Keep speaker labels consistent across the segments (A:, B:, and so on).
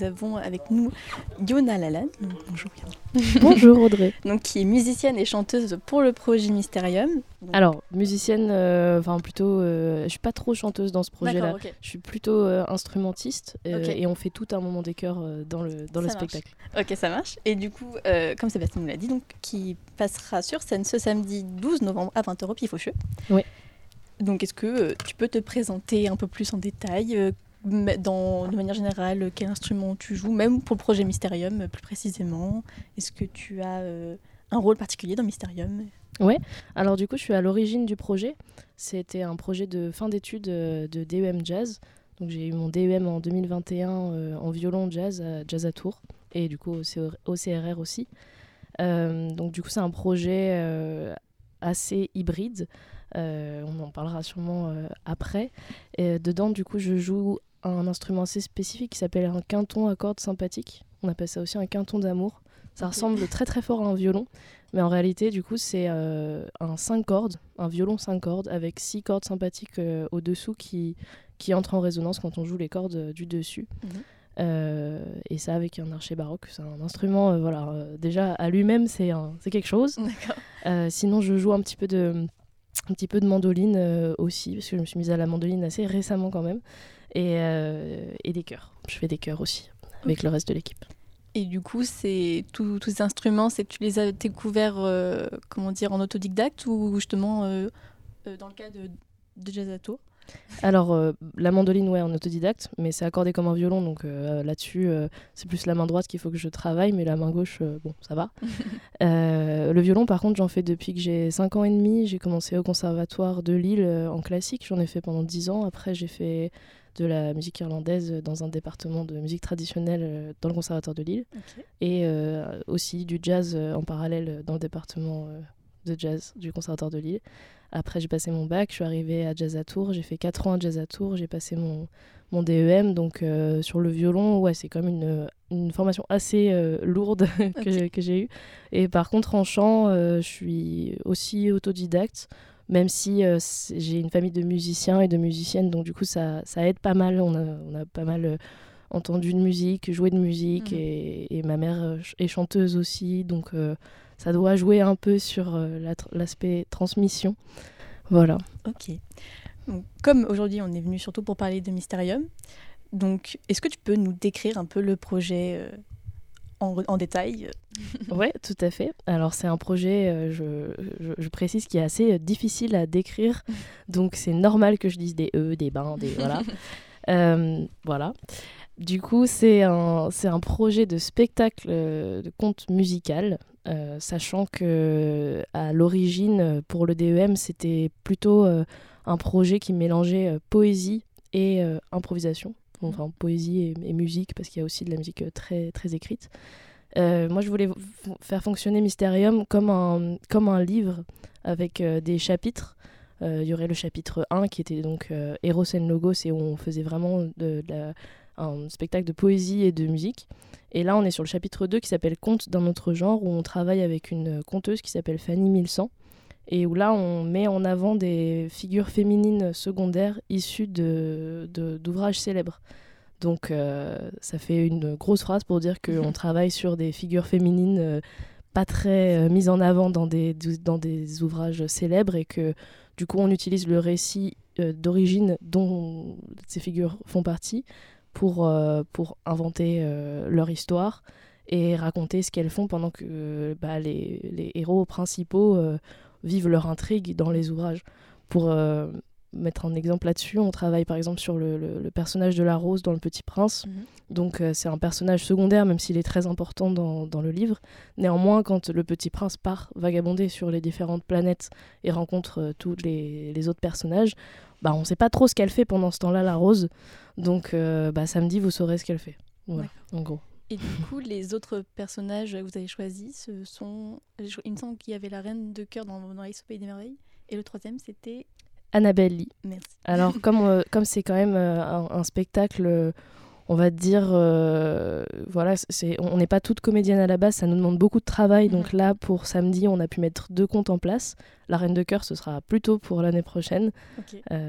A: Nous avons avec nous Yona Lalanne. Bonjour.
B: Bonjour Audrey.
A: Donc, qui est musicienne et chanteuse pour le projet Mysterium.
B: Alors, musicienne, euh, enfin plutôt, euh, je suis pas trop chanteuse dans ce projet-là. Je suis plutôt euh, instrumentiste et on fait tout un moment des chœurs dans le, dans le spectacle.
A: Ok, ça marche. Et du coup, comme Sébastien nous l'a dit, donc, qui passera sur scène ce samedi 12 novembre à 20h au Pifaucheux.
B: Oui.
A: Donc, est-ce que tu peux te présenter un peu plus en détail dans, de manière générale, quel instrument tu joues, même pour le projet Mysterium euh, plus précisément Est-ce que tu as euh, un rôle particulier dans Mysterium?
B: Ouais, alors du coup, je suis à l'origine du projet. C'était un projet de fin d'études euh, de DEM Jazz. Donc j'ai eu mon DEM en 2021 en violon jazz à Jazz à Tours et du coup au, CRR aussi. donc du coup, c'est un projet assez hybride. on en parlera sûrement après. Et dedans, du coup, je joue un instrument assez spécifique qui s'appelle un quinton à cordes sympathique. On appelle ça aussi un quinton d'amour. Ça ressemble très très fort à un violon, mais en réalité, du coup, c'est euh, un 5 cordes, un violon 5 cordes, avec 6 cordes sympathiques euh, au-dessous qui, qui entrent en résonance quand on joue les cordes euh, du dessus. Mhm. et ça avec un archet baroque. C'est un instrument, voilà, déjà à lui-même, c'est quelque chose. sinon, je joue un petit peu de, un petit peu de mandoline aussi, parce que je me suis mise à la mandoline assez récemment quand même et, euh, et des chœurs. Je fais des chœurs aussi avec le reste de l'équipe.
A: Et du coup, c'est tous ces instruments, c'est tu les as découverts, euh, comment dire, en autodidacte ou justement euh, dans le cas de, de Jazz à Tours
B: alors, la mandoline, ouais, en autodidacte, mais c'est accordé comme un violon, donc là-dessus, c'est plus la main droite qu'il faut que je travaille, mais la main gauche, bon, ça va. le violon, par contre, j'en fais depuis que j'ai 5 ans et demi. J'ai commencé au conservatoire de Lille en classique, j'en ai fait pendant 10 ans. Après, j'ai fait de la musique irlandaise dans un département de musique traditionnelle euh, dans le conservatoire de Lille. Et euh, aussi du jazz euh, en parallèle dans le département de jazz du conservatoire de Lille. Après, j'ai passé mon bac, je suis arrivée à Jazz à Tours, j'ai fait 4 ans à Jazz à Tours, j'ai passé mon, mon DEM, donc sur le violon, ouais, c'est comme une, une formation assez lourde que j'ai eue. Et par contre, en chant, je suis aussi autodidacte même si euh, j'ai une famille de musiciens et de musiciennes, donc du coup ça, ça aide pas mal. On a, on a pas mal euh, entendu de musique, joué de musique, mhm. et, et, ma mère euh, est chanteuse aussi, donc ça doit jouer un peu sur l'aspect transmission. Voilà.
A: Ok. Donc, comme aujourd'hui on est venu surtout pour parler de Mysterium, donc est-ce que tu peux nous décrire un peu le projet en, détail.
B: oui, tout à fait. Alors c'est un projet, euh, je, je, précise, qui est assez euh, difficile à décrire. Donc c'est normal que je dise des E, des bains, des... Voilà. Euh, voilà. Du coup, c'est un, un projet de spectacle de conte musical, sachant que à l'origine, pour le DEM, c'était plutôt un projet qui mélangeait poésie et improvisation enfin poésie et, musique, parce qu'il y a aussi de la musique euh, très, très écrite. Euh, moi, je voulais faire fonctionner Mysterium comme un, comme un livre avec euh, des chapitres. Il y aurait le chapitre 1 qui était donc Eros and Logos et où on faisait vraiment de, un spectacle de poésie et de musique. Et là, on est sur le chapitre 2 qui s'appelle Conte d'un autre genre, où on travaille avec une conteuse qui s'appelle Fanny Milsan et où là on met en avant des figures féminines secondaires issues d'ouvrages de, d'ouvrages célèbres. Donc euh, ça fait une grosse phrase pour dire qu'on travaille sur des figures féminines euh, pas très euh, mises en avant dans des, dans des ouvrages célèbres et que du coup on utilise le récit d'origine dont ces figures font partie pour, pour inventer leur histoire et raconter ce qu'elles font pendant que bah, les, les, héros principaux vivent leur intrigue dans les ouvrages. Pour euh, mettre un exemple là-dessus, on travaille par exemple sur le, personnage de la rose dans Le Petit Prince. Mhm. Donc euh, c'est un personnage secondaire, même s'il est très important dans, dans, le livre. Néanmoins, quand le Petit Prince part vagabonder sur les différentes planètes et rencontre euh, tous les, les, autres personnages, bah, on ne sait pas trop ce qu'elle fait pendant ce temps-là, la rose. Donc bah, samedi, vous saurez ce qu'elle fait. Voilà, en gros.
A: Et du coup, les autres personnages que vous avez choisis, ce sont. Il me semble qu'il y avait la reine de cœur dans, dans Alice au Pays des Merveilles. Et le troisième, c'était.
B: Annabelle Lee.
A: Merci.
B: Alors, comme euh, comme c'est quand même euh, un, spectacle, euh, on va dire, voilà, c'est, on n'est pas toutes comédiennes à la base, ça nous demande beaucoup de travail. Donc mhm. là, pour samedi, on a pu mettre deux comptes en place. La reine de cœur, ce sera plutôt pour l'année prochaine.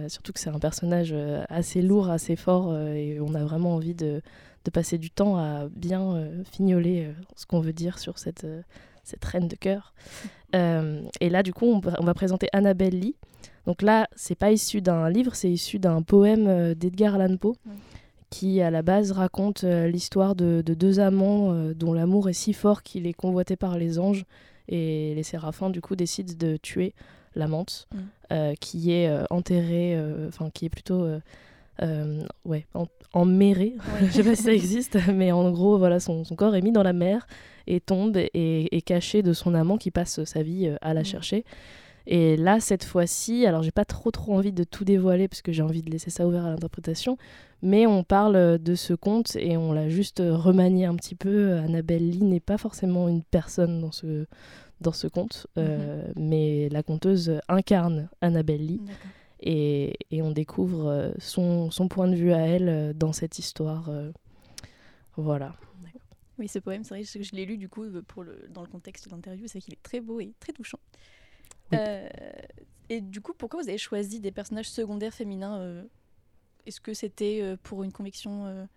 B: surtout que c'est un personnage assez lourd, assez fort, et on a vraiment envie de de passer du temps à bien fignoler ce qu'on veut dire sur cette, cette reine de cœur. et là, du coup, on, on va présenter Annabelle Lee. Donc là, c'est pas issu d'un livre, c'est issu d'un poème d'Edgar Allan Poe qui à la base raconte euh, l'histoire de, deux amants euh, dont l'amour est si fort qu'il est convoité par les anges et les séraphins du coup décident de tuer l'amante mm. euh, qui est enterrée, enfin qui est plutôt ouais, en, emmérée, je sais pas si ça existe, mais en gros voilà son, corps est mis dans la mer et tombe et est caché de son amant qui passe sa vie à la mm. chercher. Et là, cette fois-ci, alors j'ai pas trop trop envie de tout dévoiler parce que j'ai envie de laisser ça ouvert à l'interprétation, mais on parle de ce conte et on l'a juste remanié un petit peu. Annabelle Lee n'est pas forcément une personne dans ce, dans ce conte, euh, mhm. mais la conteuse incarne Annabelle Lee. Et, et, on découvre son, son, point de vue à elle dans cette histoire. Euh, voilà.
A: Oui, ce poème, c'est vrai que je l'ai lu du coup pour le, dans le contexte de l'interview, c'est qu'il est très beau et très touchant. Euh, et du coup, pourquoi vous avez choisi des personnages secondaires féminins euh, Est-ce que c'était euh, pour une conviction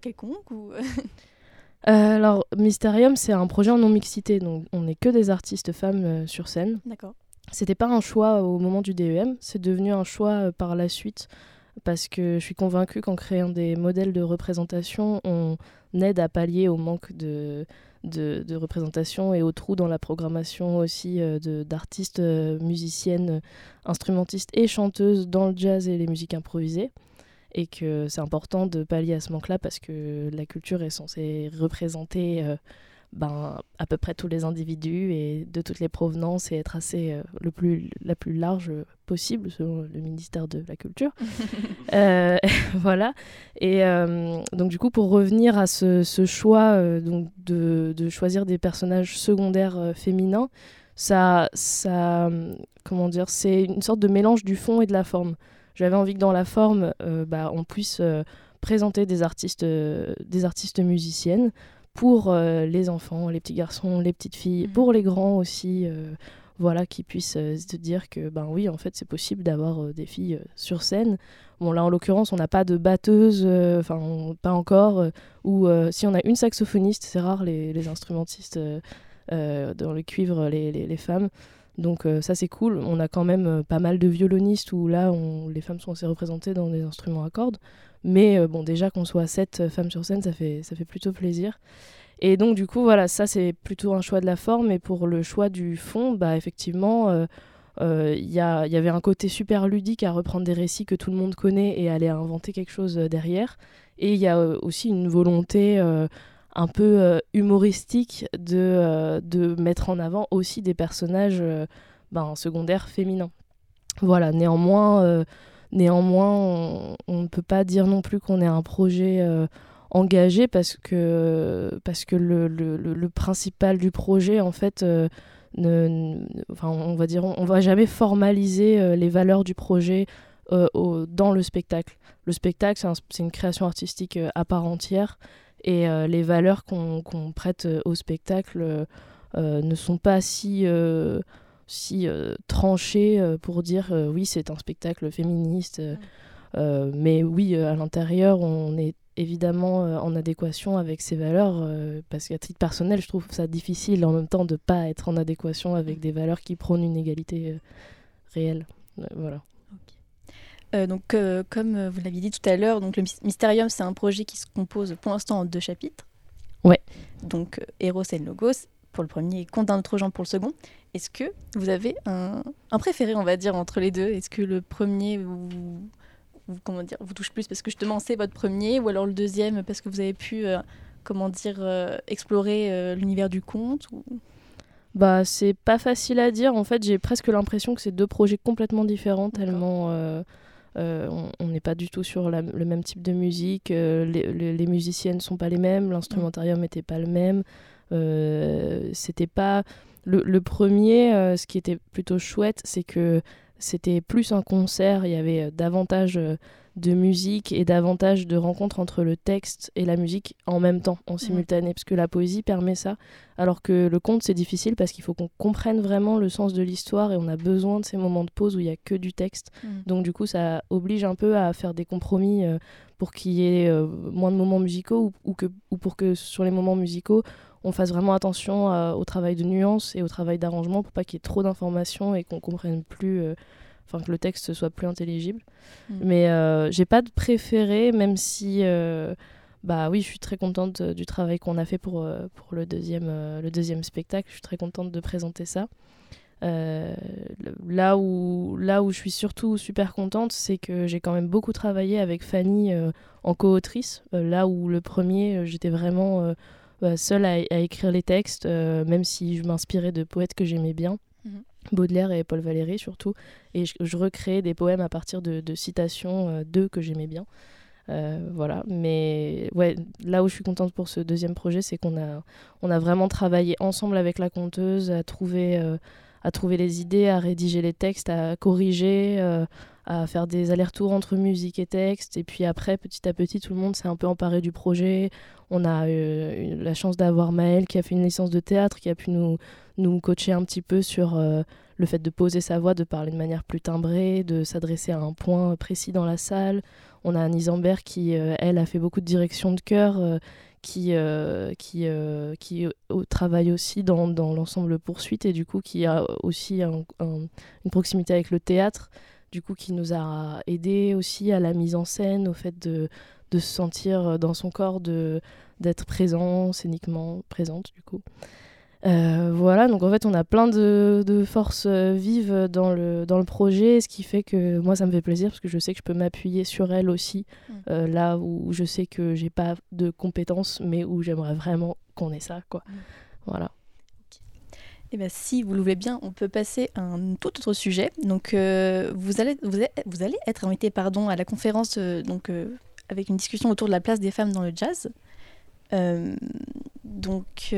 A: quelconque ou?
B: Alors, Mysterium, c'est un projet en non-mixité, donc on n'est que des artistes femmes sur scène.
A: D'accord.
B: C'était pas un choix au moment du DEM, c'est devenu un choix par la suite, parce que je suis convaincue qu'en créant des modèles de représentation, on aide à pallier au manque de, représentation et au trou dans la programmation aussi euh, d'artistes, euh, musiciennes, instrumentistes et chanteuses dans le jazz et les musiques improvisées. Et que c'est important de pallier à ce manque-là parce que la culture est censée représenter euh, ben, à peu près tous les individus et de toutes les provenances et être assez euh, le plus, la plus large possible selon le ministère de la Culture. Euh, voilà. Et euh, donc du coup, pour revenir à ce, ce choix donc de, de, choisir des personnages secondaires féminins, ça, ça, comment dire, c'est une sorte de mélange du fond et de la forme. J'avais envie que dans la forme, bah, on puisse présenter des artistes, des artistes musiciennes pour euh, les enfants, les petits garçons, les petites filles, mhm. pour les grands aussi, euh, voilà, qui puissent euh, se dire que ben oui, en fait, c'est possible d'avoir des filles sur scène. Bon là, en l'occurrence, on n'a pas de batteuse, enfin pas encore, ou si on a une saxophoniste, c'est rare les, instrumentistes dans le cuivre, les, les, femmes. Donc ça c'est cool. On a quand même pas mal de violonistes où là les femmes sont assez représentées dans des instruments à cordes. Mais euh, bon, déjà qu'on soit sept euh, femmes sur scène, ça fait, ça fait plutôt plaisir. Et donc, du coup, voilà, ça, c'est plutôt un choix de la forme. Et pour le choix du fond, bah, effectivement, il euh, y, y avait un côté super ludique à reprendre des récits que tout le monde connaît et aller inventer quelque chose derrière. Et il y a aussi une volonté un peu humoristique de, de mettre en avant aussi des personnages ben, secondaires féminins. Voilà, néanmoins Néanmoins, on ne peut pas dire non plus qu'on est un projet euh, engagé parce que, parce que le, le, principal du projet, en fait, euh, ne, enfin, on va dire, on, va jamais formaliser euh, les valeurs du projet au, dans le spectacle. Le spectacle, c'est une création artistique à part entière et les valeurs qu'on prête au spectacle ne sont pas si si euh, tranché euh, pour dire euh, oui, c'est un spectacle féministe. mais oui, à l'intérieur, on est évidemment en adéquation avec ses valeurs, parce qu'à titre personnel, je trouve ça difficile en même temps de ne pas être en adéquation avec des valeurs qui prônent une égalité réelle. voilà.
A: Donc, comme vous l'aviez dit tout à l'heure, donc le Mysterium, c'est un projet qui se compose pour l'instant en deux chapitres.
B: Ouais.
A: Donc, Eros et Logos pour le premier et Compte d'un autre genre pour le second. Est-ce que vous avez un, préféré, on va dire, entre les deux? Est-ce que le premier vous, comment dire, vous touche plus parce que justement c'est votre premier, ou alors le deuxième parce que vous avez pu, euh, comment dire, euh, explorer euh, l'univers du conte ou...
B: Bah, c'est pas facile à dire. En fait, j'ai presque l'impression que c'est deux projets complètement différents, tellement on n'est pas du tout sur le même type de musique. Les, les, musiciennes ne sont pas les mêmes, l'instrumentarium n'était pas le même. C'était pas le, premier, euh, ce qui était plutôt chouette, c'est que c'était plus un concert, il y avait euh, davantage euh, de musique et davantage de rencontres entre le texte et la musique en même temps, en simultané, parce que la poésie permet ça, alors que le conte c'est difficile parce qu'il faut qu'on comprenne vraiment le sens de l'histoire et on a besoin de ces moments de pause où il y a que du texte. Mm. Donc du coup ça oblige un peu à faire des compromis euh, pour qu'il y ait euh, moins de moments musicaux ou, que, ou pour que sur les moments musicaux on fasse vraiment attention euh, au travail de nuance et au travail d'arrangement pour pas qu'il y ait trop d'informations et qu'on comprenne plus enfin que le texte soit plus intelligible. Mm. Mais euh, j'ai pas de préféré, même si, euh, bah oui, je suis très contente euh, du travail qu'on a fait pour, pour le, deuxième, le deuxième spectacle. Je suis très contente de présenter ça. là, où, là où je suis surtout super contente, c'est que j'ai quand même beaucoup travaillé avec Fanny en co-autrice. là où le premier, j'étais vraiment bah, seule à, écrire les textes, même si je m'inspirais de poètes que j'aimais bien. Mhm. Baudelaire et Paul Valéry surtout. Et je, recréais des poèmes à partir de, citations euh, d'eux que j'aimais bien. Euh, voilà, mais ouais, là où je suis contente pour ce deuxième projet, c'est qu'on a, on a vraiment travaillé ensemble avec la conteuse à trouver, euh, à trouver les idées, à rédiger les textes, à corriger, à faire des allers-retours entre musique et texte. Et puis après, petit à petit, tout le monde s'est un peu emparé du projet. On a eu la chance d'avoir Maëlle qui a fait une licence de théâtre, qui a pu nous, nous coacher un petit peu sur euh, le fait de poser sa voix, de parler de manière plus timbrée, de s'adresser à un point précis dans la salle. On a Annie Zambert qui, euh, elle, a fait beaucoup de direction de chœur, euh, qui, qui, qui travaille aussi dans, dans l'ensemble poursuite et du coup qui a aussi une proximité avec le théâtre, du coup qui nous a aidé aussi à la mise en scène, au fait de, de se sentir dans son corps, d'être présent, scéniquement présente du coup. Euh, voilà, donc en fait, on a plein de, forces euh, vives dans le, dans le projet, ce qui fait que moi, ça me fait plaisir parce que je sais que je peux m'appuyer sur elle aussi, mm. euh, là où je sais que j'ai pas de compétences, mais où j'aimerais vraiment qu'on ait ça, quoi. Mm. Voilà.
A: Et eh bien, si vous le voulez bien, on peut passer à un tout autre sujet. Donc, vous, allez, vous, allez, vous, allez, être invité pardon, à la conférence donc, avec une discussion autour de la place des femmes dans le jazz. donc,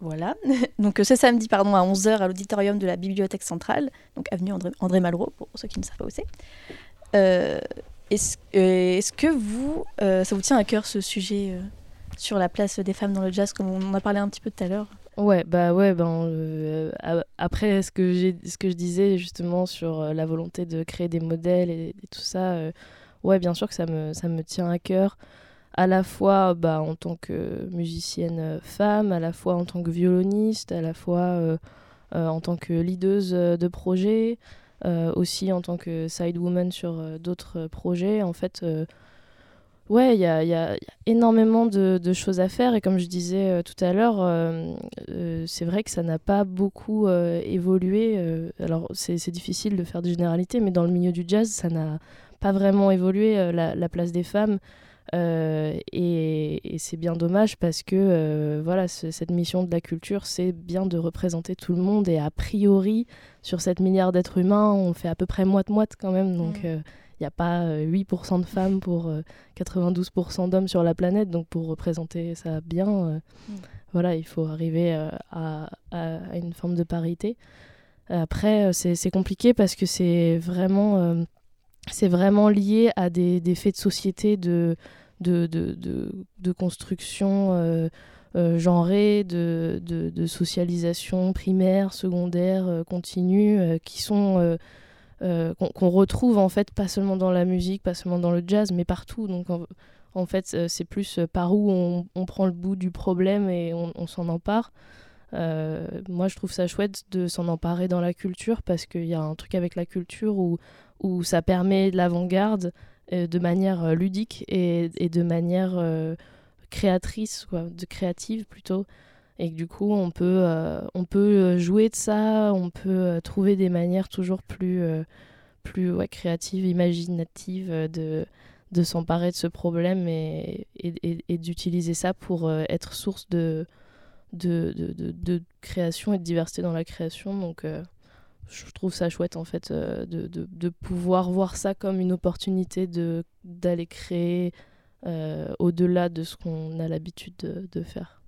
A: voilà. donc ce samedi pardon, à 11h à l'auditorium de la Bibliothèque centrale, donc avenue André, Malraux, pour ceux qui ne savent pas où c'est. Euh, est-ce, euh, est que vous, euh, ça vous tient à cœur ce sujet sur la place des femmes dans le jazz, comme on en a parlé un petit peu tout à l'heure?
B: Ouais, bah ouais, ben, après ce que, ce que je disais justement sur la volonté de créer des modèles et, et tout ça, ouais, bien sûr que ça me, ça me tient à cœur à la fois bah, en tant que musicienne femme, à la fois en tant que violoniste, à la fois euh, euh, en tant que leaduse de projet, euh, aussi en tant que side woman sur d'autres projets. En fait, ouais, il y, a, énormément de, choses à faire et comme je disais tout à l'heure, c'est vrai que ça n'a pas beaucoup évolué. alors c'est difficile de faire des généralités, mais dans le milieu du jazz, ça n'a pas vraiment évolué la, place des femmes. Euh, et, c'est bien dommage parce que euh, voilà, cette mission de la culture, c'est bien de représenter tout le monde. Et a priori, sur 7 milliards d'êtres humains, on fait à peu près moite-moite quand même. Donc il n'y euh, a pas 8% de femmes pour 92% d'hommes sur la planète. Donc pour représenter ça bien, voilà, il faut arriver à, à, une forme de parité. Après, c'est compliqué parce que c'est vraiment c'est vraiment lié à des, faits de société de, de, de, construction euh, euh, genrée, de, de, socialisation primaire, secondaire, euh, continue, qui sont qu'on retrouve en fait pas seulement dans la musique, pas seulement dans le jazz, mais partout. Donc en, fait, c'est plus par où on, on, prend le bout du problème et on s'en empare. moi, je trouve ça chouette de s'en emparer dans la culture parce qu'il y a un truc avec la culture où où ça permet de l'avant-garde euh, de manière euh, ludique et, de manière euh, créatrice, de créative plutôt. Et du coup, on peut, on peut jouer de ça, on peut trouver des manières toujours plus, plus créatives, imaginatives de, de s'emparer de ce problème et, et, et d'utiliser ça pour être source de, de, de, de, création et de diversité dans la création. Donc, je trouve ça chouette en fait euh, de, de, de, pouvoir voir ça comme une opportunité de d'aller créer euh, au-delà de ce qu'on a l'habitude de, de, faire.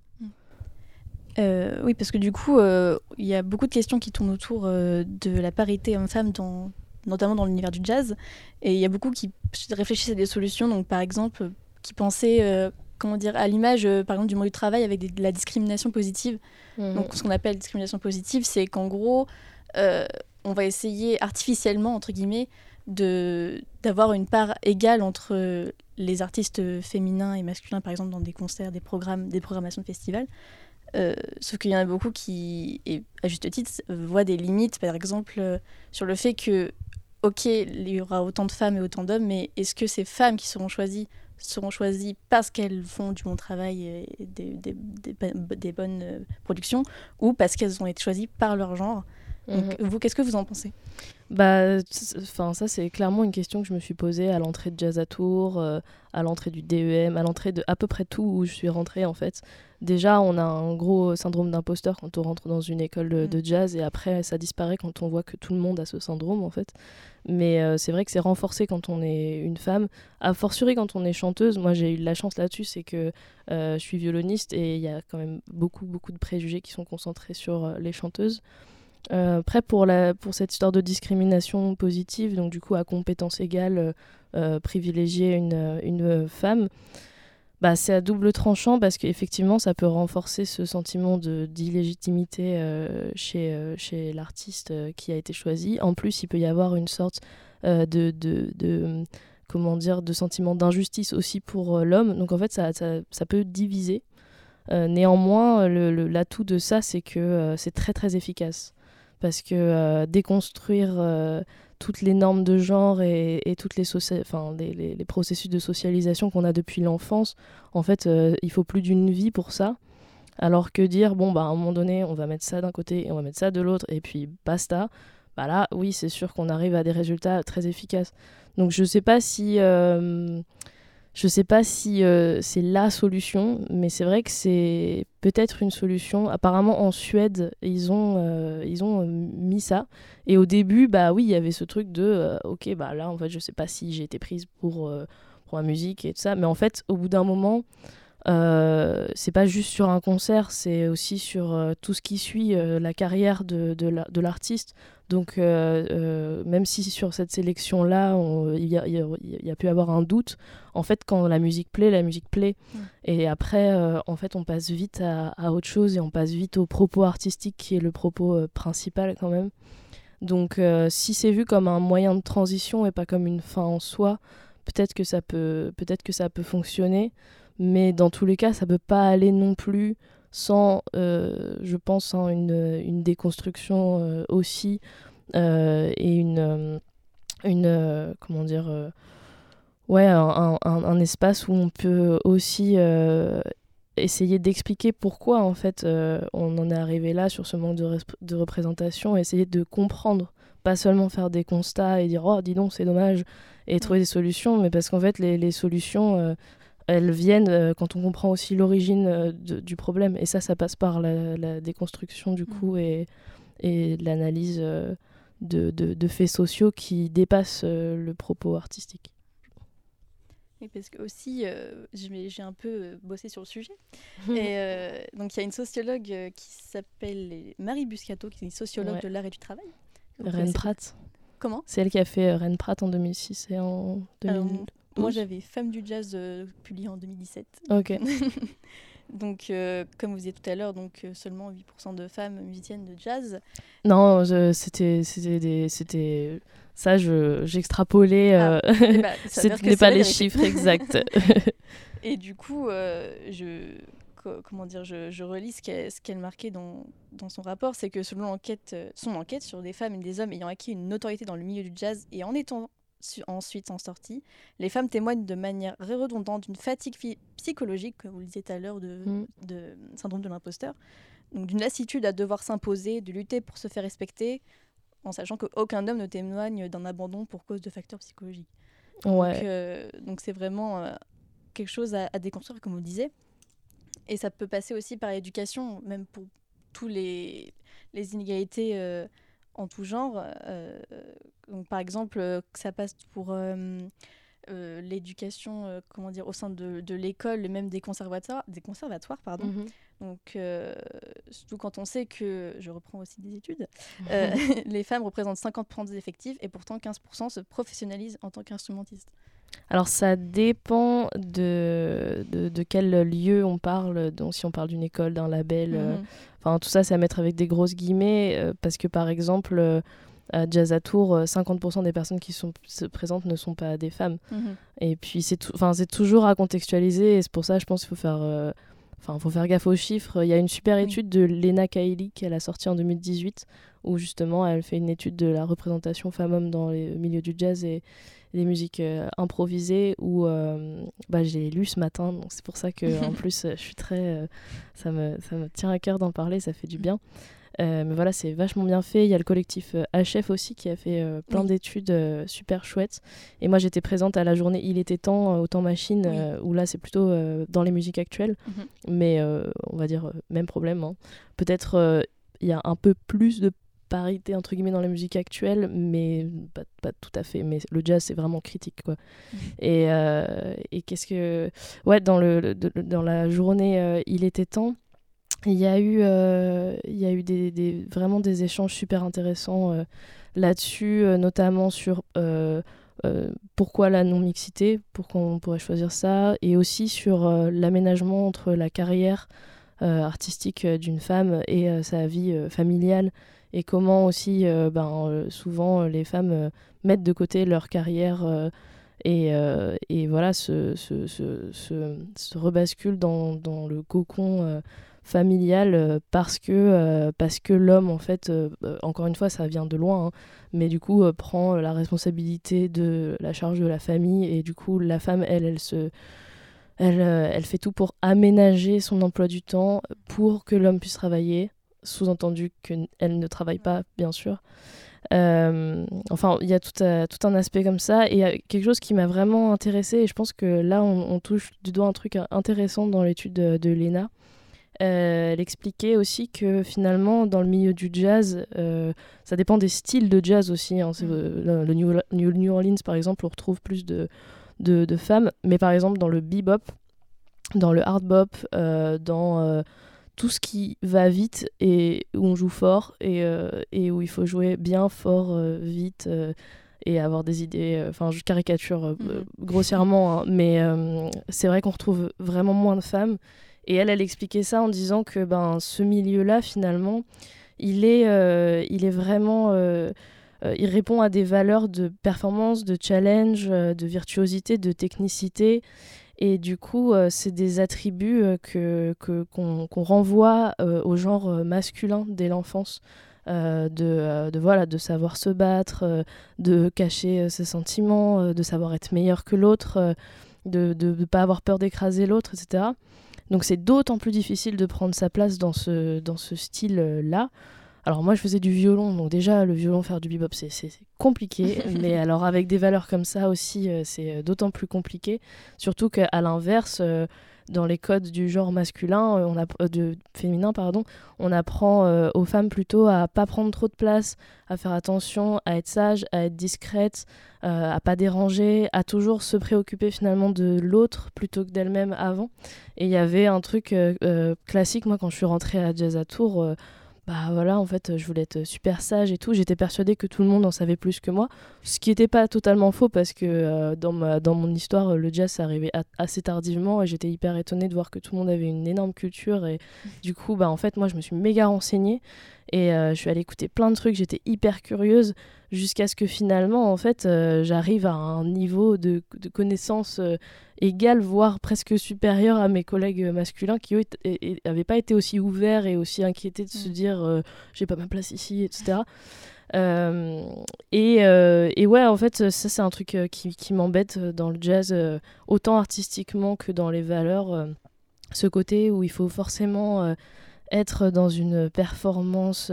A: Euh, oui, parce que du coup, il y a beaucoup de questions qui tournent autour de la parité homme-femme dans, notamment dans l'univers du jazz. Et il y a beaucoup qui réfléchissent à des solutions, donc par exemple, qui pensaient comment dire, à l'image, par exemple, du monde du travail avec de la discrimination positive. Mmh. Donc, ce qu'on appelle discrimination positive, c'est qu'en gros, on va essayer artificiellement, entre guillemets, d'avoir une part égale entre les artistes féminins et masculins, par exemple, dans des concerts, des programmes, des programmations de festivals. Euh, sauf qu'il y en a beaucoup qui, et à juste titre, voient des limites, par exemple, euh, sur le fait que, ok, il y aura autant de femmes et autant d'hommes, mais est-ce que ces femmes qui seront choisies seront choisies parce qu'elles font du bon travail et des, des, des, bonnes euh, productions, ou parce qu'elles ont été choisies par leur genre? Donc, mhm. vous, qu'est-ce que vous en pensez?
B: Bah, enfin, ça c'est clairement une question que je me suis posée à l'entrée de Jazz à Tours, euh, à l'entrée du DEM, à l'entrée de à peu près tout où je suis rentrée en fait. Déjà, on a un gros syndrome d'imposteur quand on rentre dans une école de, mm. jazz et après ça disparaît quand on voit que tout le monde a ce syndrome en fait. Mais euh, c'est vrai que c'est renforcé quand on est une femme, a fortiori quand on est chanteuse. Moi j'ai eu de la chance là-dessus, c'est que euh, je suis violoniste et il y a quand même beaucoup beaucoup de préjugés qui sont concentrés sur les chanteuses. Euh, après, pour, la, cette histoire de discrimination positive, donc du coup à compétence égale, euh, euh, privilégier une, femme, bah, c'est à double tranchant parce qu'effectivement ça peut renforcer ce sentiment d'illégitimité chez, l'artiste qui a été choisi. En plus, il peut y avoir une sorte de, comment dire, de sentiment d'injustice aussi pour l'homme. Donc en fait, ça peut diviser. néanmoins, l'atout de ça, c'est que c'est très très efficace parce que euh, déconstruire euh, toutes les normes de genre et, et toutes les, processus de socialisation qu'on a depuis l'enfance, en fait, euh, il faut plus d'une vie pour ça. Alors que dire, bon, bah, à un moment donné, on va mettre ça d'un côté et on va mettre ça de l'autre, et puis basta, bah là, oui, c'est sûr qu'on arrive à des résultats très efficaces. Donc je sais pas si je ne sais pas si euh, c'est la solution, mais c'est vrai que c'est peut-être une solution. Apparemment, en Suède, ils ont, euh, ils ont euh, mis ça. Et au début, bah oui, il y avait ce truc de ok, bah là, en fait, je sais pas si j'ai été prise pour, pour la musique et tout ça. Mais en fait, au bout d'un moment, c'est pas juste sur un concert, c'est aussi sur tout ce qui suit la carrière de, de l'artiste. Donc, euh, euh, même si sur cette sélection-là, il y, a, pu avoir un doute, en fait, quand la musique plaît, la musique plaît. Et après, euh, en fait, on passe vite à, autre chose et on passe vite au propos artistique qui est le propos principal quand même. Donc, si c'est vu comme un moyen de transition et pas comme une fin en soi, peut-être que ça peut, peut-être que ça peut fonctionner. Mais dans tous les cas, ça peut pas aller non plus sans, euh, je pense, hein, une, une, déconstruction euh, aussi euh, et une, une comment dire, ouais, un, un, espace où on peut aussi essayer d'expliquer pourquoi en fait on en est arrivé là sur ce manque de, de, représentation, essayer de comprendre, pas seulement faire des constats et dire oh dis donc c'est dommage et trouver des solutions, mais parce qu'en fait les, les solutions elles viennent euh, quand on comprend aussi l'origine euh, du problème. Et ça, ça passe par la, déconstruction du coup mm. et, et l'analyse euh, de, de, faits sociaux qui dépassent le propos artistique.
A: Et parce que aussi, j'ai un peu bossé sur le sujet. et donc, il y a une sociologue qui s'appelle Marie Buscato, qui est une sociologue de l'art et du travail.
B: Rennes Pratt.
A: Comment?
B: C'est elle qui a fait Rennes Pratt en 2006 et en 2012.
A: Moi, j'avais Femme du jazz euh, publié en 2017.
B: Ok.
A: donc, euh, comme vous disiez tout à l'heure, donc euh, seulement 8% de femmes musiciennes de jazz.
B: Non, c'était c'était ça, j'extrapolais. Ah, eh ben, ce n'est pas les chiffres exacts.
A: Et du coup, je comment dire, je, je relis ce qu'elle marquait dans, dans, son rapport, c'est que selon enquête, son enquête sur des femmes et des hommes ayant acquis une notoriété dans le milieu du jazz et en étant ensuite en sortie, les femmes témoignent de manière redondante d'une fatigue psychologique, comme vous le disiez tout à l'heure, de, mm. de, syndrome de l'imposteur, donc d'une lassitude à devoir s'imposer, de lutter pour se faire respecter, en sachant qu'aucun homme ne témoigne d'un abandon pour cause de facteurs psychologiques.
B: Ouais.
A: Euh, donc c'est vraiment euh, quelque chose à, déconstruire, comme vous le disiez. Et ça peut passer aussi par l'éducation, même pour tous les, les inégalités. Euh, en tout genre. Euh, donc, par exemple, euh, ça passe pour euh, l'éducation, comment dire, au sein de, de l'école, même des conservatoires, des conservatoires, pardon. Mhm. Donc, surtout quand on sait que, je reprends aussi des études, les femmes représentent 50% des effectifs et pourtant 15% se professionnalisent en tant qu'instrumentistes.
B: Alors ça dépend de, de, quel lieu on parle, donc si on parle d'une école, d'un label, euh, mhm. enfin tout ça c'est à mettre avec des grosses guillemets, euh, parce que par exemple euh, à Jazz à Tours, 50% des personnes qui sont, se présentent ne sont pas des femmes. Mhm. Et puis c'est toujours à contextualiser, et c'est pour ça je pense qu'il faut faire... Enfin, faut faire gaffe aux chiffres. Il y a une super étude de Lena Kaili qu'elle a sortie en 2018, où justement elle fait une étude de la représentation femmes-hommes dans les milieux du jazz et, des musiques euh, improvisées où euh, bah, j'ai lu ce matin, donc c'est pour ça que en plus je suis très, euh, ça me ça me tient à cœur d'en parler, ça fait du bien. mais voilà, c'est vachement bien fait. Il y a le collectif HF aussi qui a fait plein d'études super chouettes. Et moi, j'étais présente à la journée Il était temps, au temps machine, où là, c'est plutôt dans les musiques actuelles. Mhm. Mais on va dire, même problème. Hein. Peut-être il y a un peu plus de parité entre guillemets dans la musique actuelle, mais pas, pas tout à fait. Mais le jazz c'est vraiment critique quoi. Et, euh, et qu'est-ce que ouais dans le, dans la journée euh, il était temps. Il y a eu, euh, il y a eu des, des, vraiment des échanges super intéressants là-dessus, notamment sur pourquoi la non-mixité, pourquoi on pourrait choisir ça, et aussi sur l'aménagement entre la carrière artistique d'une femme et sa vie familiale et comment aussi euh, ben, euh, souvent euh, les femmes mettent de côté leur carrière et, voilà se, se, rebasculent dans, dans le cocon familial parce que, parce que l'homme, en fait, encore une fois, ça vient de loin, hein, mais du coup, prend la responsabilité de la charge de la famille et du coup, la femme, elle, elle se. Elle, elle fait tout pour aménager son emploi du temps pour que l'homme puisse travailler sous-entendu qu'elle ne travaille pas, bien sûr. Euh, enfin, il y a tout, euh, tout, un aspect comme ça. Et il y a quelque chose qui m'a vraiment intéressée, et je pense que là, on, touche du doigt un truc intéressant dans l'étude de, de Lena. Euh, elle expliquait aussi que finalement, dans le milieu du jazz, ça dépend des styles de jazz aussi. Hein. Mm. Le, New, New, Orleans, par exemple, on retrouve plus de, de, de, femmes. Mais par exemple, dans le bebop, dans le hard bop, dans tout ce qui va vite et où on joue fort et, euh, et où il faut jouer bien fort, euh, vite euh, et avoir des idées. Enfin, je caricature mhm. grossièrement, hein, mais c'est vrai qu'on retrouve vraiment moins de femmes. Et elle, elle expliquait ça en disant que ben, ce milieu-là, finalement, il est, il est vraiment. il répond à des valeurs de performance, de challenge, de virtuosité, de technicité. Et du coup, euh, c'est des attributs euh, que, qu'on, renvoie euh, au genre masculin dès l'enfance. de, de, voilà, de savoir se battre, de cacher ses sentiments, de savoir être meilleur que l'autre, de ne pas avoir peur d'écraser l'autre, etc. Donc c'est d'autant plus difficile de prendre sa place dans ce, dans ce style-là. Alors moi je faisais du violon, donc déjà le violon faire du bebop c'est compliqué, mais alors avec des valeurs comme ça aussi euh, c'est euh, d'autant plus compliqué, surtout qu'à l'inverse, euh, dans les codes du genre masculin, on a, de féminin pardon, on apprend aux femmes plutôt à pas prendre trop de place, à faire attention, à être sage, à être discrète, à pas déranger, à toujours se préoccuper finalement de l'autre plutôt que d'elle-même avant. Et il y avait un truc classique moi quand je suis rentrée à Jazz à Tours bah voilà, en fait, je voulais être super sage et tout. J'étais persuadée que tout le monde en savait plus que moi. Ce qui n'était pas totalement faux parce que euh, dans, ma, dans mon histoire, le jazz est arrivé assez tardivement et j'étais hyper étonnée de voir que tout le monde avait une énorme culture. Et du coup, bah en fait, moi, je me suis méga renseignée et euh, je suis allée écouter plein de trucs. J'étais hyper curieuse jusqu'à ce que finalement, en fait, euh, j'arrive à un niveau de, de connaissance égal, voire presque supérieur à mes collègues masculins qui, eux, n'avaient pas été aussi ouverts et aussi inquiétés de se mm. dire euh, j'ai pas ma place ici, etc. Euh, et, euh, et, ouais, en fait, ça, c'est un truc qui, qui m'embête dans le jazz, autant artistiquement que dans les valeurs. ce côté où il faut forcément être dans une performance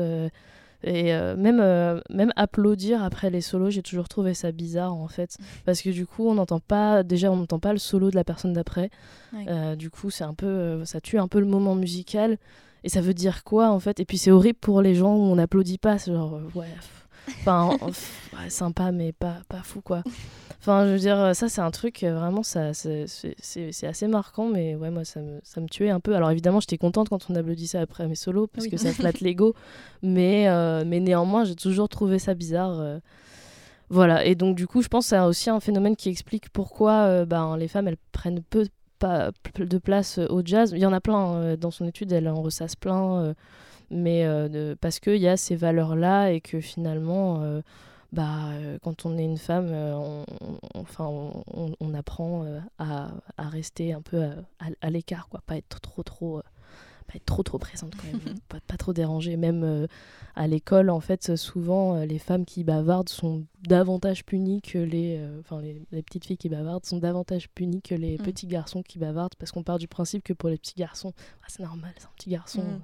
B: et euh, même, euh, même applaudir après les solos, j'ai toujours trouvé ça bizarre en fait. Parce que du coup, on n'entend pas, déjà, on n'entend pas le solo de la personne d'après. Euh, du coup, c'est un peu, ça tue un peu le moment musical. Et ça veut dire quoi en fait? Et puis c'est horrible pour les gens où on n'applaudit pas. C'est genre, ouais, enfin, sympa, mais pas, pas fou quoi. Enfin, je veux dire, ça, c'est un truc, vraiment, ça, c'est assez marquant, mais ouais, moi, ça me, ça me tuait un peu. Alors, évidemment, j'étais contente quand on applaudit ça après mes solos, parce que ça flatte l'ego, mais, mais néanmoins, j'ai toujours trouvé ça bizarre. Voilà, et donc, du coup, je pense que c'est aussi un phénomène qui explique pourquoi ben, les femmes, elles prennent peu pas de place au jazz. Il y en a plein dans son étude, elle en ressasse plein, mais parce qu'il y a ces valeurs-là et que finalement bah, euh, quand on est une femme, euh, on, enfin, on, apprend euh, à, à, rester un peu à, l'écart, quoi, pas être trop, trop, pas être trop, trop présente quand même, pas, pas, trop déranger. Même à l'école, en fait, souvent, les femmes qui bavardent sont davantage punies que les, enfin, les, les, petites filles qui bavardent sont davantage punies que les mm. petits garçons qui bavardent, parce qu'on part du principe que pour les petits garçons, ah, c'est normal, c'est un petit garçon. Mm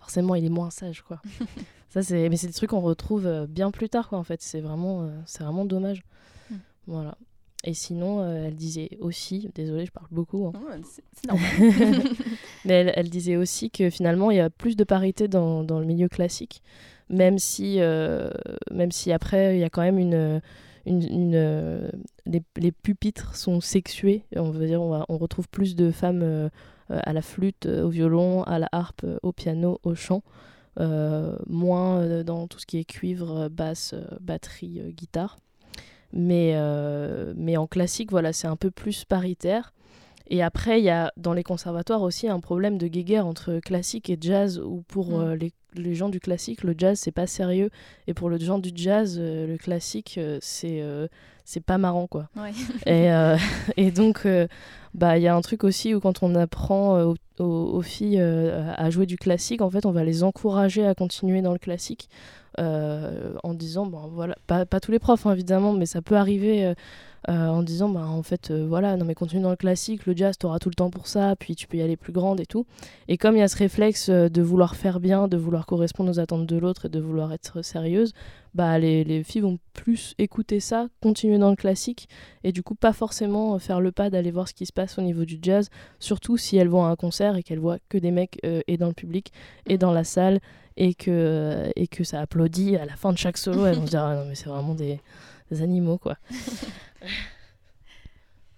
B: forcément il est moins sage quoi. ça c'est mais c'est des trucs qu'on retrouve euh, bien plus tard quoi en fait, c'est vraiment euh, c'est vraiment dommage. Mm. Voilà. Et sinon, euh, elle disait aussi, désolée, je parle beaucoup. Hein. c'est normal. Mais elle, elle, disait aussi que finalement, il y a plus de parité dans, dans le milieu classique, même si, même si après, il y a quand même une. une, une les, les, pupitres sont sexués, on veut dire, on, on retrouve plus de femmes à la flûte, euh, au violon, à la harpe, euh, au piano, au chant. moins dans tout ce qui est cuivre, basse, batterie, guitare. Mais, mais en classique, voilà, c'est un peu plus paritaire. Et après, il y a dans les conservatoires aussi un problème de guéguerre entre classique et jazz, où pour mm. les, les, gens du classique, le jazz, c'est pas sérieux. Et pour le gens du jazz, le classique, c'est c'est pas marrant, quoi. et, et, donc, bah il y a un truc aussi où quand on apprend euh, aux, filles euh, à jouer du classique, en fait, on va les encourager à continuer dans le classique. Euh, en disant, bon, voilà, pas, pas, tous les profs hein, évidemment, mais ça peut arriver euh, en disant bah en fait euh, voilà non mais continue dans le classique le jazz t'auras tout le temps pour ça puis tu peux y aller plus grande et tout et comme il y a ce réflexe euh, de vouloir faire bien de vouloir correspondre aux attentes de l'autre et de vouloir être sérieuse bah les, les, filles vont plus écouter ça continuer dans le classique et du coup pas forcément faire le pas d'aller voir ce qui se passe au niveau du jazz surtout si elles vont à un concert et qu'elles voient que des mecs et dans le public et dans la salle et que, et que ça applaudit à la fin de chaque solo elles vont dire ah non mais c'est vraiment des, des animaux quoi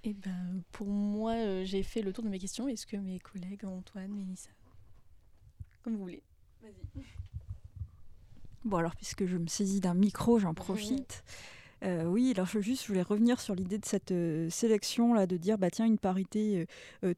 A: Eh ben, pour moi, euh, j'ai fait le tour de mes questions. Est-ce que mes collègues, Antoine, Mélissa Comme vous voulez.
C: Bon, alors, puisque je me saisis d'un micro, j'en profite. Euh, oui, alors je, juste, je voulais revenir sur l'idée de cette euh, sélection là, de dire bah tiens une parité,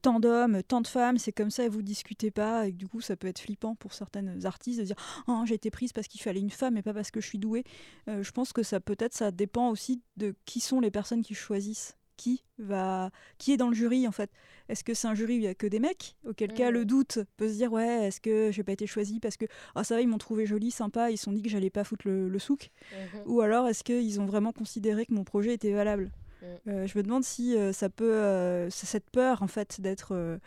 C: tant d'hommes, tant de femmes, c'est comme ça, et vous discutez pas, et du coup ça peut être flippant pour certaines artistes de dire oh, j'ai été prise parce qu'il fallait une femme et pas parce que je suis douée. je pense que ça peut-être ça dépend aussi de qui sont les personnes qui choisissent qui va qui est dans le jury en fait est-ce que c'est un jury où il y a que des mecs auquel cas le mm. doute peut se dire ouais est-ce que j'ai pas été choisi parce que ah ça va ils m'ont trouvé jolie sympa ils se sont dit que j'allais pas foutre le, souk mm-hmm. ou alors est-ce qu'ils ont vraiment considéré que mon projet était valable? Mm. euh, je me demande si euh, ça peut euh, cette peur en fait d'être euh,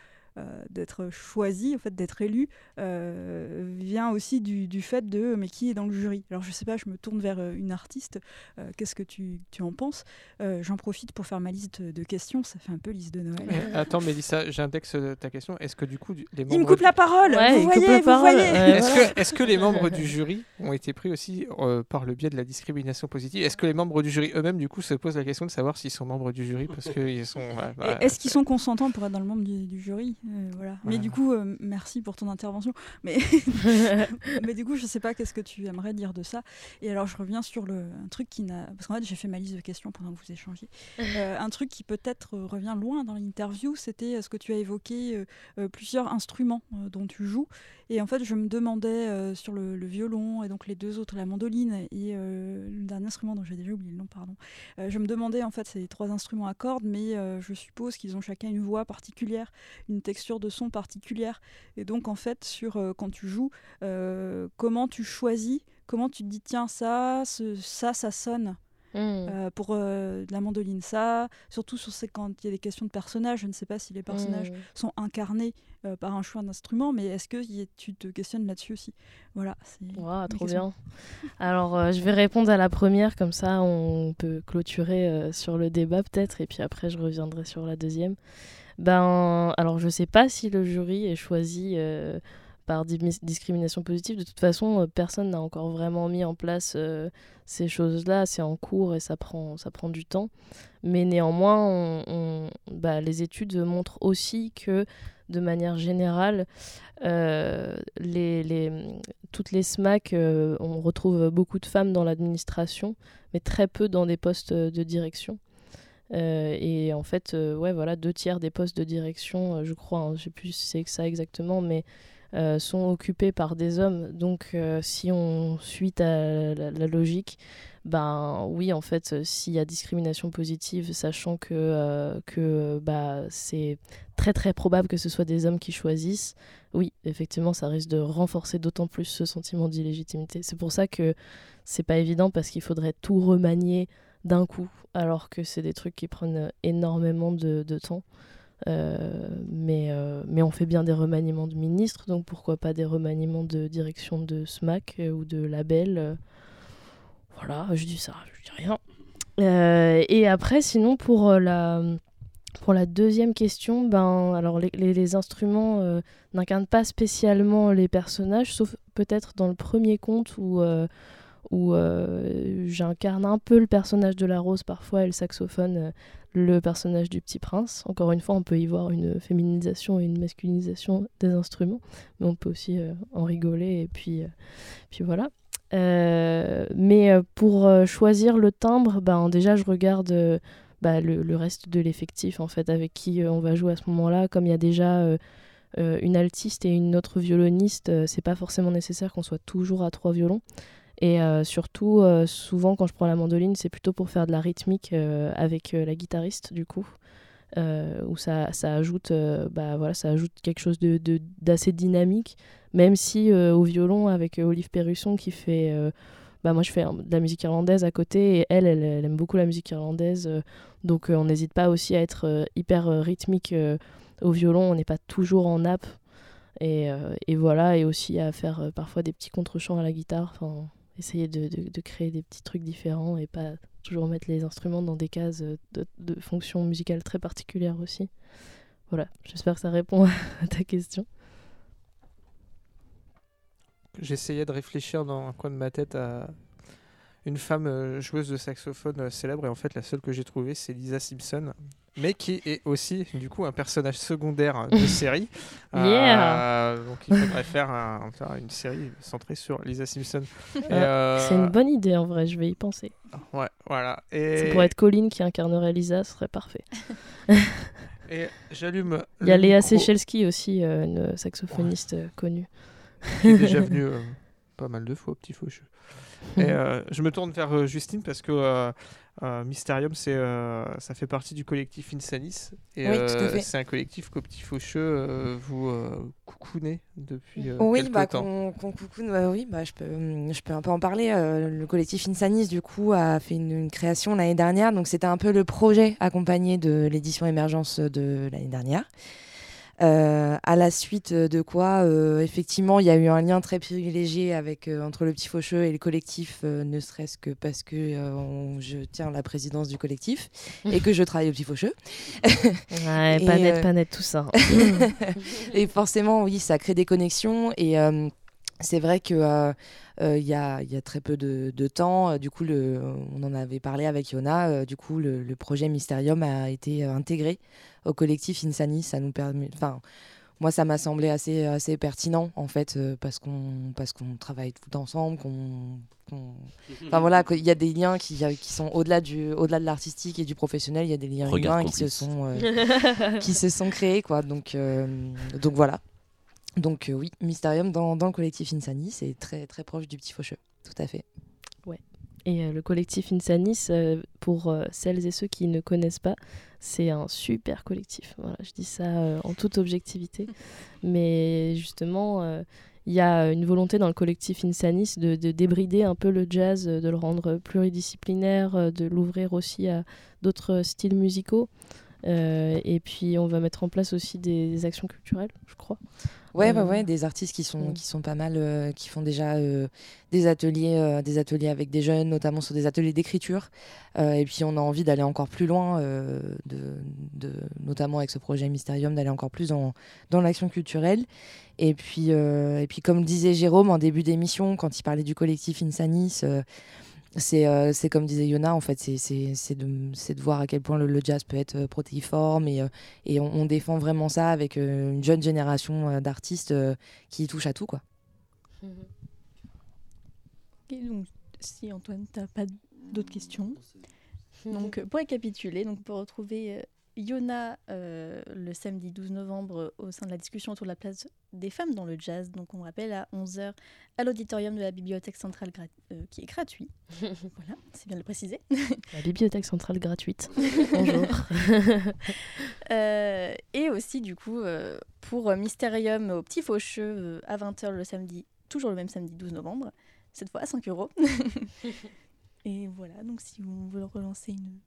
C: d'être choisi, en fait, d'être élu, euh, vient aussi du, du, fait de mais qui est dans le jury? Alors je sais pas, je me tourne vers euh, une artiste. Qu'est-ce que tu, tu, en penses? J'en profite pour faire ma liste de questions. Ça fait un peu liste de Noël.
D: attends, Mélissa, j'indexe ta question. Est-ce que du coup les membres
C: il me coupe la parole. vous voyez, vous voyez.
D: Est-ce que, est que, les membres du jury ont été pris aussi par le biais de la discrimination positive? Est-ce que les membres du jury eux-mêmes du coup se posent la question de savoir s'ils sont membres du jury? Parce qu'ils sont.
C: Est-ce qu'ils sont consentants pour être dans le membre du, du jury? Euh, voilà. Mais du coup, euh, merci pour ton intervention. Mais, mais du coup, je sais pas qu'est-ce que tu aimerais dire de ça. Et alors, je reviens sur le, un truc qui n'a. Parce qu'en fait, j'ai fait ma liste de questions pendant que vous échangiez. Euh, un truc qui peut-être revient loin dans l'interview, c'était ce que tu as évoqué plusieurs instruments dont tu joues. Et en fait, je me demandais sur le, violon et donc les deux autres, la mandoline et le dernier instrument dont j'ai déjà oublié le nom, pardon. je me demandais en fait, ces trois instruments à cordes, mais je suppose qu'ils ont chacun une voix particulière, une texture de son particulière. Et donc, en fait, sur euh, quand tu joues, euh, comment tu choisis, comment tu te dis, tiens, ça, ça, ça sonne. Hmm. Euh, pour la mandoline, ça, surtout sur ces, quand il y a des questions de personnages, je ne sais pas si les personnages hmm. sont incarnés par un choix d'instrument, mais est-ce que tu te questionnes là-dessus aussi? Voilà.
B: Wow, trop bien. Alors, je vais répondre à la première, comme ça on peut clôturer sur le débat peut-être, et puis après je reviendrai sur la deuxième. Ben, alors je sais pas si le jury est choisi euh, par discrimination positive. De toute façon, personne n'a encore vraiment mis en place ces choses-là. C'est en cours et ça prend, ça prend du temps. Mais néanmoins, bah, les études montrent aussi que de manière générale, euh, les, toutes les SMAC, euh, on retrouve beaucoup de femmes dans l'administration, mais très peu dans des postes de direction. Euh, et en fait, ouais, voilà, deux tiers des postes de direction, je crois, hein, je sais plus si c'est ça exactement, mais sont occupés par des hommes. Donc, si on suit à la logique, ben oui, en fait, euh, s'il y a discrimination positive, sachant que, euh, que bah, c'est très très probable que ce soit des hommes qui choisissent, oui, effectivement, ça risque de renforcer d'autant plus ce sentiment d'illégitimité. C'est pour ça que c'est pas évident parce qu'il faudrait tout remanier d'un coup, alors que c'est des trucs qui prennent énormément de, temps. Euh, mais, mais on fait bien des remaniements de ministres, donc pourquoi pas des remaniements de direction de SMAC ou de label voilà, je dis ça, je dis rien. Euh, et après, sinon, pour euh, la, pour la deuxième question, ben, alors les, instruments euh, n'incarnent pas spécialement les personnages, sauf peut-être dans le premier conte où, où j'incarne un peu le personnage de la rose parfois et le saxophone, le personnage du petit prince. Encore une fois, on peut y voir une féminisation et une masculinisation des instruments, mais on peut aussi en rigoler et puis, voilà. Euh, mais euh, pour euh, choisir le timbre, ben, déjà je regarde bah, le, reste de l'effectif en fait avec qui on va jouer à ce moment-là. Comme il y a déjà une altiste et une autre violoniste, c'est pas forcément nécessaire qu'on soit toujours à trois violons. Et surtout, souvent quand je prends la mandoline, c'est plutôt pour faire de la rythmique avec la guitariste du coup. où ça, ça ajoute bah, voilà, ça ajoute quelque chose d'assez de, dynamique même si euh, au violon, avec euh, Olive Perrusson qui fait. Euh, bah moi, je fais de la musique irlandaise à côté et elle, elle, aime beaucoup la musique irlandaise. donc, on n'hésite pas aussi à être hyper rythmique au violon. On n'est pas toujours en nappe. Et, et, voilà, et aussi à faire parfois des petits contre-chants à la guitare. Essayer de, de, créer des petits trucs différents et pas toujours mettre les instruments dans des cases de, de fonctions musicales très particulières aussi. Voilà, j'espère que ça répond à ta question.
D: J'essayais de réfléchir dans un coin de ma tête à une femme euh, joueuse de saxophone euh, célèbre et en fait la seule que j'ai trouvée c'est Lisa Simpson mais qui est aussi du coup un personnage secondaire de série.
B: Euh,
D: donc il faudrait faire, une série centrée sur Lisa Simpson.
B: C'est une bonne idée en vrai je vais y penser.
D: Ouais voilà.
B: Et... ça pourrait être Colin qui incarnerait Lisa ce serait parfait.
D: Et j'allume
B: il y a Léa Sechelski aussi une saxophoniste connue.
D: Qui est déjà venu euh, pas mal de fois Petit Faucheux. Et euh, je me tourne vers euh, Justine parce que Mysterium, c'est, ça fait partie du collectif Insanis. Et c'est un collectif qu'au Petit Faucheux, vous coucounez depuis
E: oui, bah,
D: temps.
E: Qu'on, coucoune, bah, oui, bah, je, peux, je peux un peu en parler. le collectif Insanis, du coup, a fait une, une création l'année dernière. Donc, c'était un peu le projet accompagné de l'édition Émergence de l'année dernière. Euh, à la suite de quoi, euh, effectivement, il y a eu un lien très privilégié avec, euh, entre le Petit Faucheux et le collectif, ne serait-ce que parce que je tiens la présidence du collectif et que je travaille au Petit Faucheux.
B: ouais, pas net, pas net tout ça.
E: et forcément, oui, ça crée des connexions et c'est vrai que il y, a, y, a, très peu de, de temps. Du coup, le, on en avait parlé avec Yona. du coup, le, le, projet Mysterium a été intégré au collectif Insani. Ça nous permet. Enfin, moi, ça m'a semblé assez, assez pertinent, en fait, euh, parce qu'on parce qu'on travaille tout ensemble, qu'on. Enfin voilà, il y a des liens qui, qui sont au-delà du au-delà de l'artistique et du professionnel, il y a des liens humains qui se sont euh, qui se sont créés quoi. Donc euh, donc voilà. Donc oui, Mysterium dans, dans, le collectif Insani, c'est très très proche du petit faucheux, tout à fait.
B: Et euh, le collectif Insanis, euh, pour euh, celles et ceux qui ne connaissent pas, c'est un super collectif. Voilà, je dis ça en toute objectivité. Mais justement, il y a une volonté dans le collectif Insanis de, de, débrider un peu le jazz, de le rendre pluridisciplinaire, de l'ouvrir aussi à d'autres styles musicaux. Et puis on va mettre en place aussi des, actions culturelles, je crois.
E: Ouais, ouais, ouais, des artistes qui sont, qui sont pas mal, qui font déjà des, ateliers, des ateliers avec des jeunes, notamment sur des ateliers d'écriture. et puis on a envie d'aller encore plus loin, de, de, notamment avec ce projet Mysterium, d'aller encore plus dans, dans l'action culturelle. Et puis, et puis, comme disait Jérôme en début d'émission, quand il parlait du collectif Insanis, euh, c'est comme disait Yona, en fait, c'est de, de, voir à quel point le, jazz peut être euh, protéiforme et, euh, et on, défend vraiment ça avec une jeune génération d'artistes qui touchent à tout. Quoi.
A: donc, si Antoine, tu n'as pas d'autres questions. Donc, pour récapituler, donc pour retrouver Yona euh, le samedi 12 novembre au sein de la discussion autour de la place des femmes dans le jazz. Donc on rappelle à 11h à l'auditorium de la Bibliothèque centrale euh, qui est gratuit. voilà, c'est bien de le préciser.
B: la Bibliothèque centrale gratuite. Bonjour.
A: Euh, et aussi du coup pour Mysterium au Petit Faucheux à 20h le samedi, toujours le même samedi 12 novembre, cette fois à 5 euros. et voilà, donc si vous voulez relancer une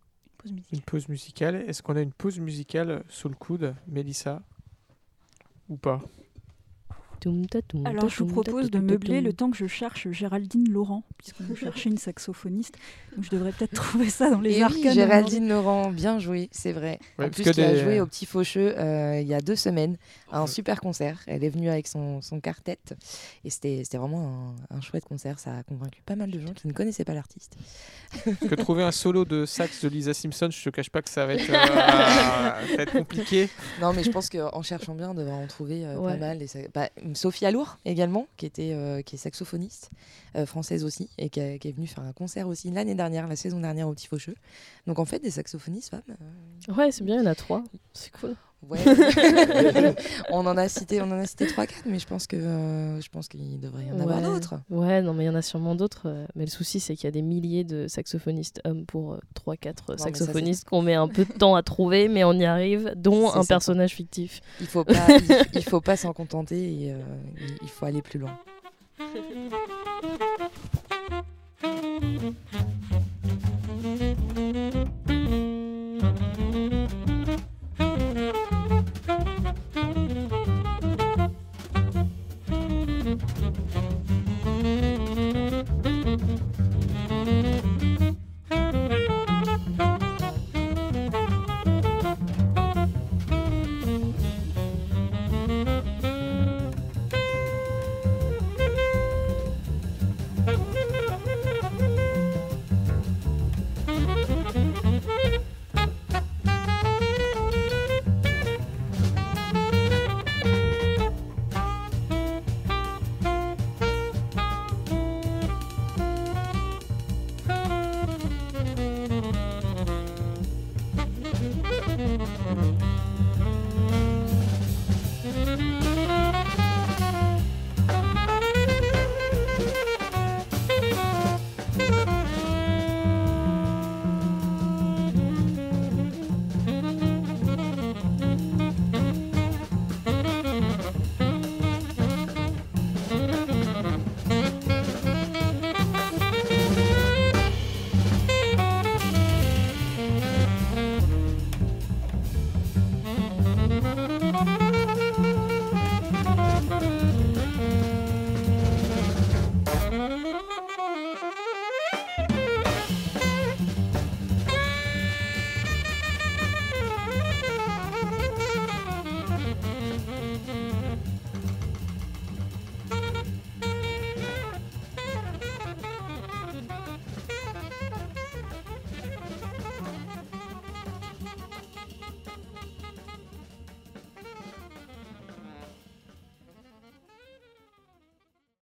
D: une pause musicale. Est-ce qu'on a une pause musicale sous le coude, Mélissa? Ou pas?
C: Alors, je vous propose de meubler le temps que je cherche Géraldine Laurent, puisqu'on cherchait une saxophoniste. Donc, je devrais peut-être trouver ça dans les
E: Et
C: arcanes.
E: Géraldine Laurent, bien joué, c'est vrai. en plus, qui a joué au Petit Faucheux euh, il y a deux semaines, un super concert. Elle est venue avec son, son quartet. Et c'était vraiment un, chouette concert. Ça a convaincu pas mal de gens qui ne connaissaient pas l'artiste.
D: Que trouver un solo de sax de Lisa Simpson, je te cache pas que ça va être, euh, compliqué.
E: Non, mais je pense qu'en cherchant bien, on devrait en trouver euh, pas mal. Et bah, Sophie Alour également, qui, était, euh, qui est saxophoniste, euh, française aussi, et qui, est venue faire un concert aussi l'année dernière, la saison dernière au Petit Faucheux. Donc en fait, des saxophonistes femmes.
B: Euh, ouais, c'est bien, il y en a trois. C'est cool.
E: Ouais. on en a cité, on en a cité trois, quatre, mais je pense que je pense qu'il devrait y en avoir d'autres.
B: Ouais, non, mais il y en a sûrement d'autres. mais le souci, c'est qu'il y a des milliers de saxophonistes hommes pour trois, quatre saxophonistes qu'on met un peu de temps à trouver, mais on y arrive, dont un personnage fictif.
E: Il faut pas, il, faut pas s'en contenter. Et, il faut aller plus loin.